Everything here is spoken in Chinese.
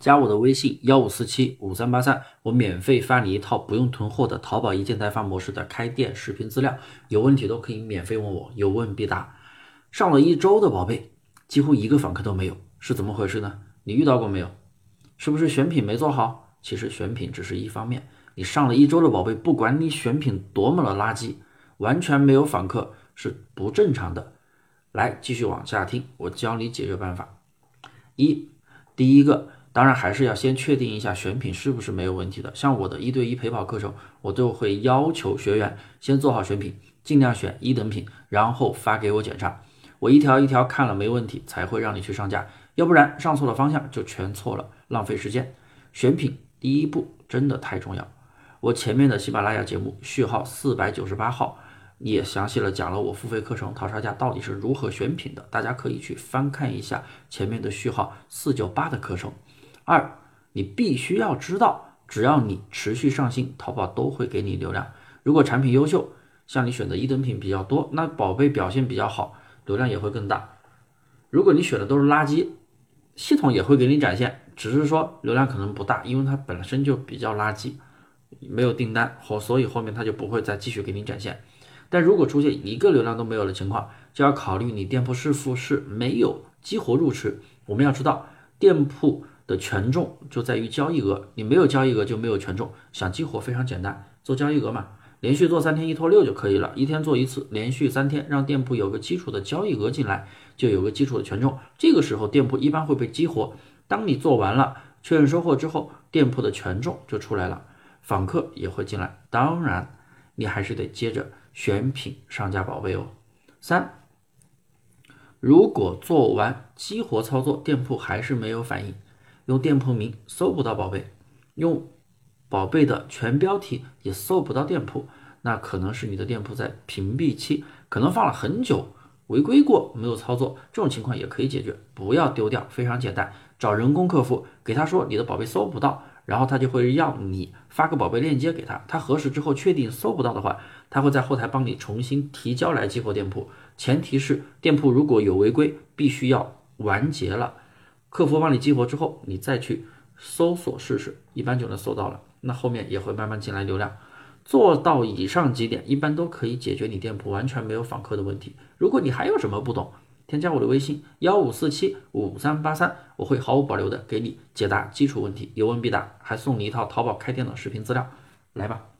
加我的微信幺五四七五三八三，我免费发你一套不用囤货的淘宝一键代发模式的开店视频资料，有问题都可以免费问我，有问必答。上了一周的宝贝，几乎一个访客都没有，是怎么回事呢？你遇到过没有？是不是选品没做好？其实选品只是一方面，你上了一周的宝贝，不管你选品多么的垃圾，完全没有访客是不正常的。来，继续往下听，我教你解决办法。一，第一个。当然还是要先确定一下选品是不是没有问题的。像我的一对一陪跑课程，我都会要求学员先做好选品，尽量选一等品，然后发给我检查。我一条一条看了没问题，才会让你去上架。要不然上错了方向就全错了，浪费时间。选品第一步真的太重要。我前面的喜马拉雅节目序号四百九十八号也详细了讲了我付费课程淘沙价到底是如何选品的，大家可以去翻看一下前面的序号四九八的课程。二，你必须要知道，只要你持续上新，淘宝都会给你流量。如果产品优秀，像你选的一等品比较多，那宝贝表现比较好，流量也会更大。如果你选的都是垃圾，系统也会给你展现，只是说流量可能不大，因为它本身就比较垃圾，没有订单后，所以后面它就不会再继续给你展现。但如果出现一个流量都没有的情况，就要考虑你店铺是否是没有激活入池。我们要知道店铺。的权重就在于交易额，你没有交易额就没有权重。想激活非常简单，做交易额嘛，连续做三天一拖六就可以了，一天做一次，连续三天，让店铺有个基础的交易额进来，就有个基础的权重。这个时候店铺一般会被激活。当你做完了确认收货之后，店铺的权重就出来了，访客也会进来。当然，你还是得接着选品上架宝贝哦。三，如果做完激活操作，店铺还是没有反应。用店铺名搜不到宝贝，用宝贝的全标题也搜不到店铺，那可能是你的店铺在屏蔽期，可能放了很久，违规过没有操作，这种情况也可以解决，不要丢掉，非常简单，找人工客服给他说你的宝贝搜不到，然后他就会要你发个宝贝链接给他，他核实之后确定搜不到的话，他会在后台帮你重新提交来激活店铺，前提是店铺如果有违规，必须要完结了。客服帮你激活之后，你再去搜索试试，一般就能搜到了。那后面也会慢慢进来流量。做到以上几点，一般都可以解决你店铺完全没有访客的问题。如果你还有什么不懂，添加我的微信幺五四七五三八三，我会毫无保留的给你解答基础问题，有问必答，还送你一套淘宝开店的视频资料。来吧。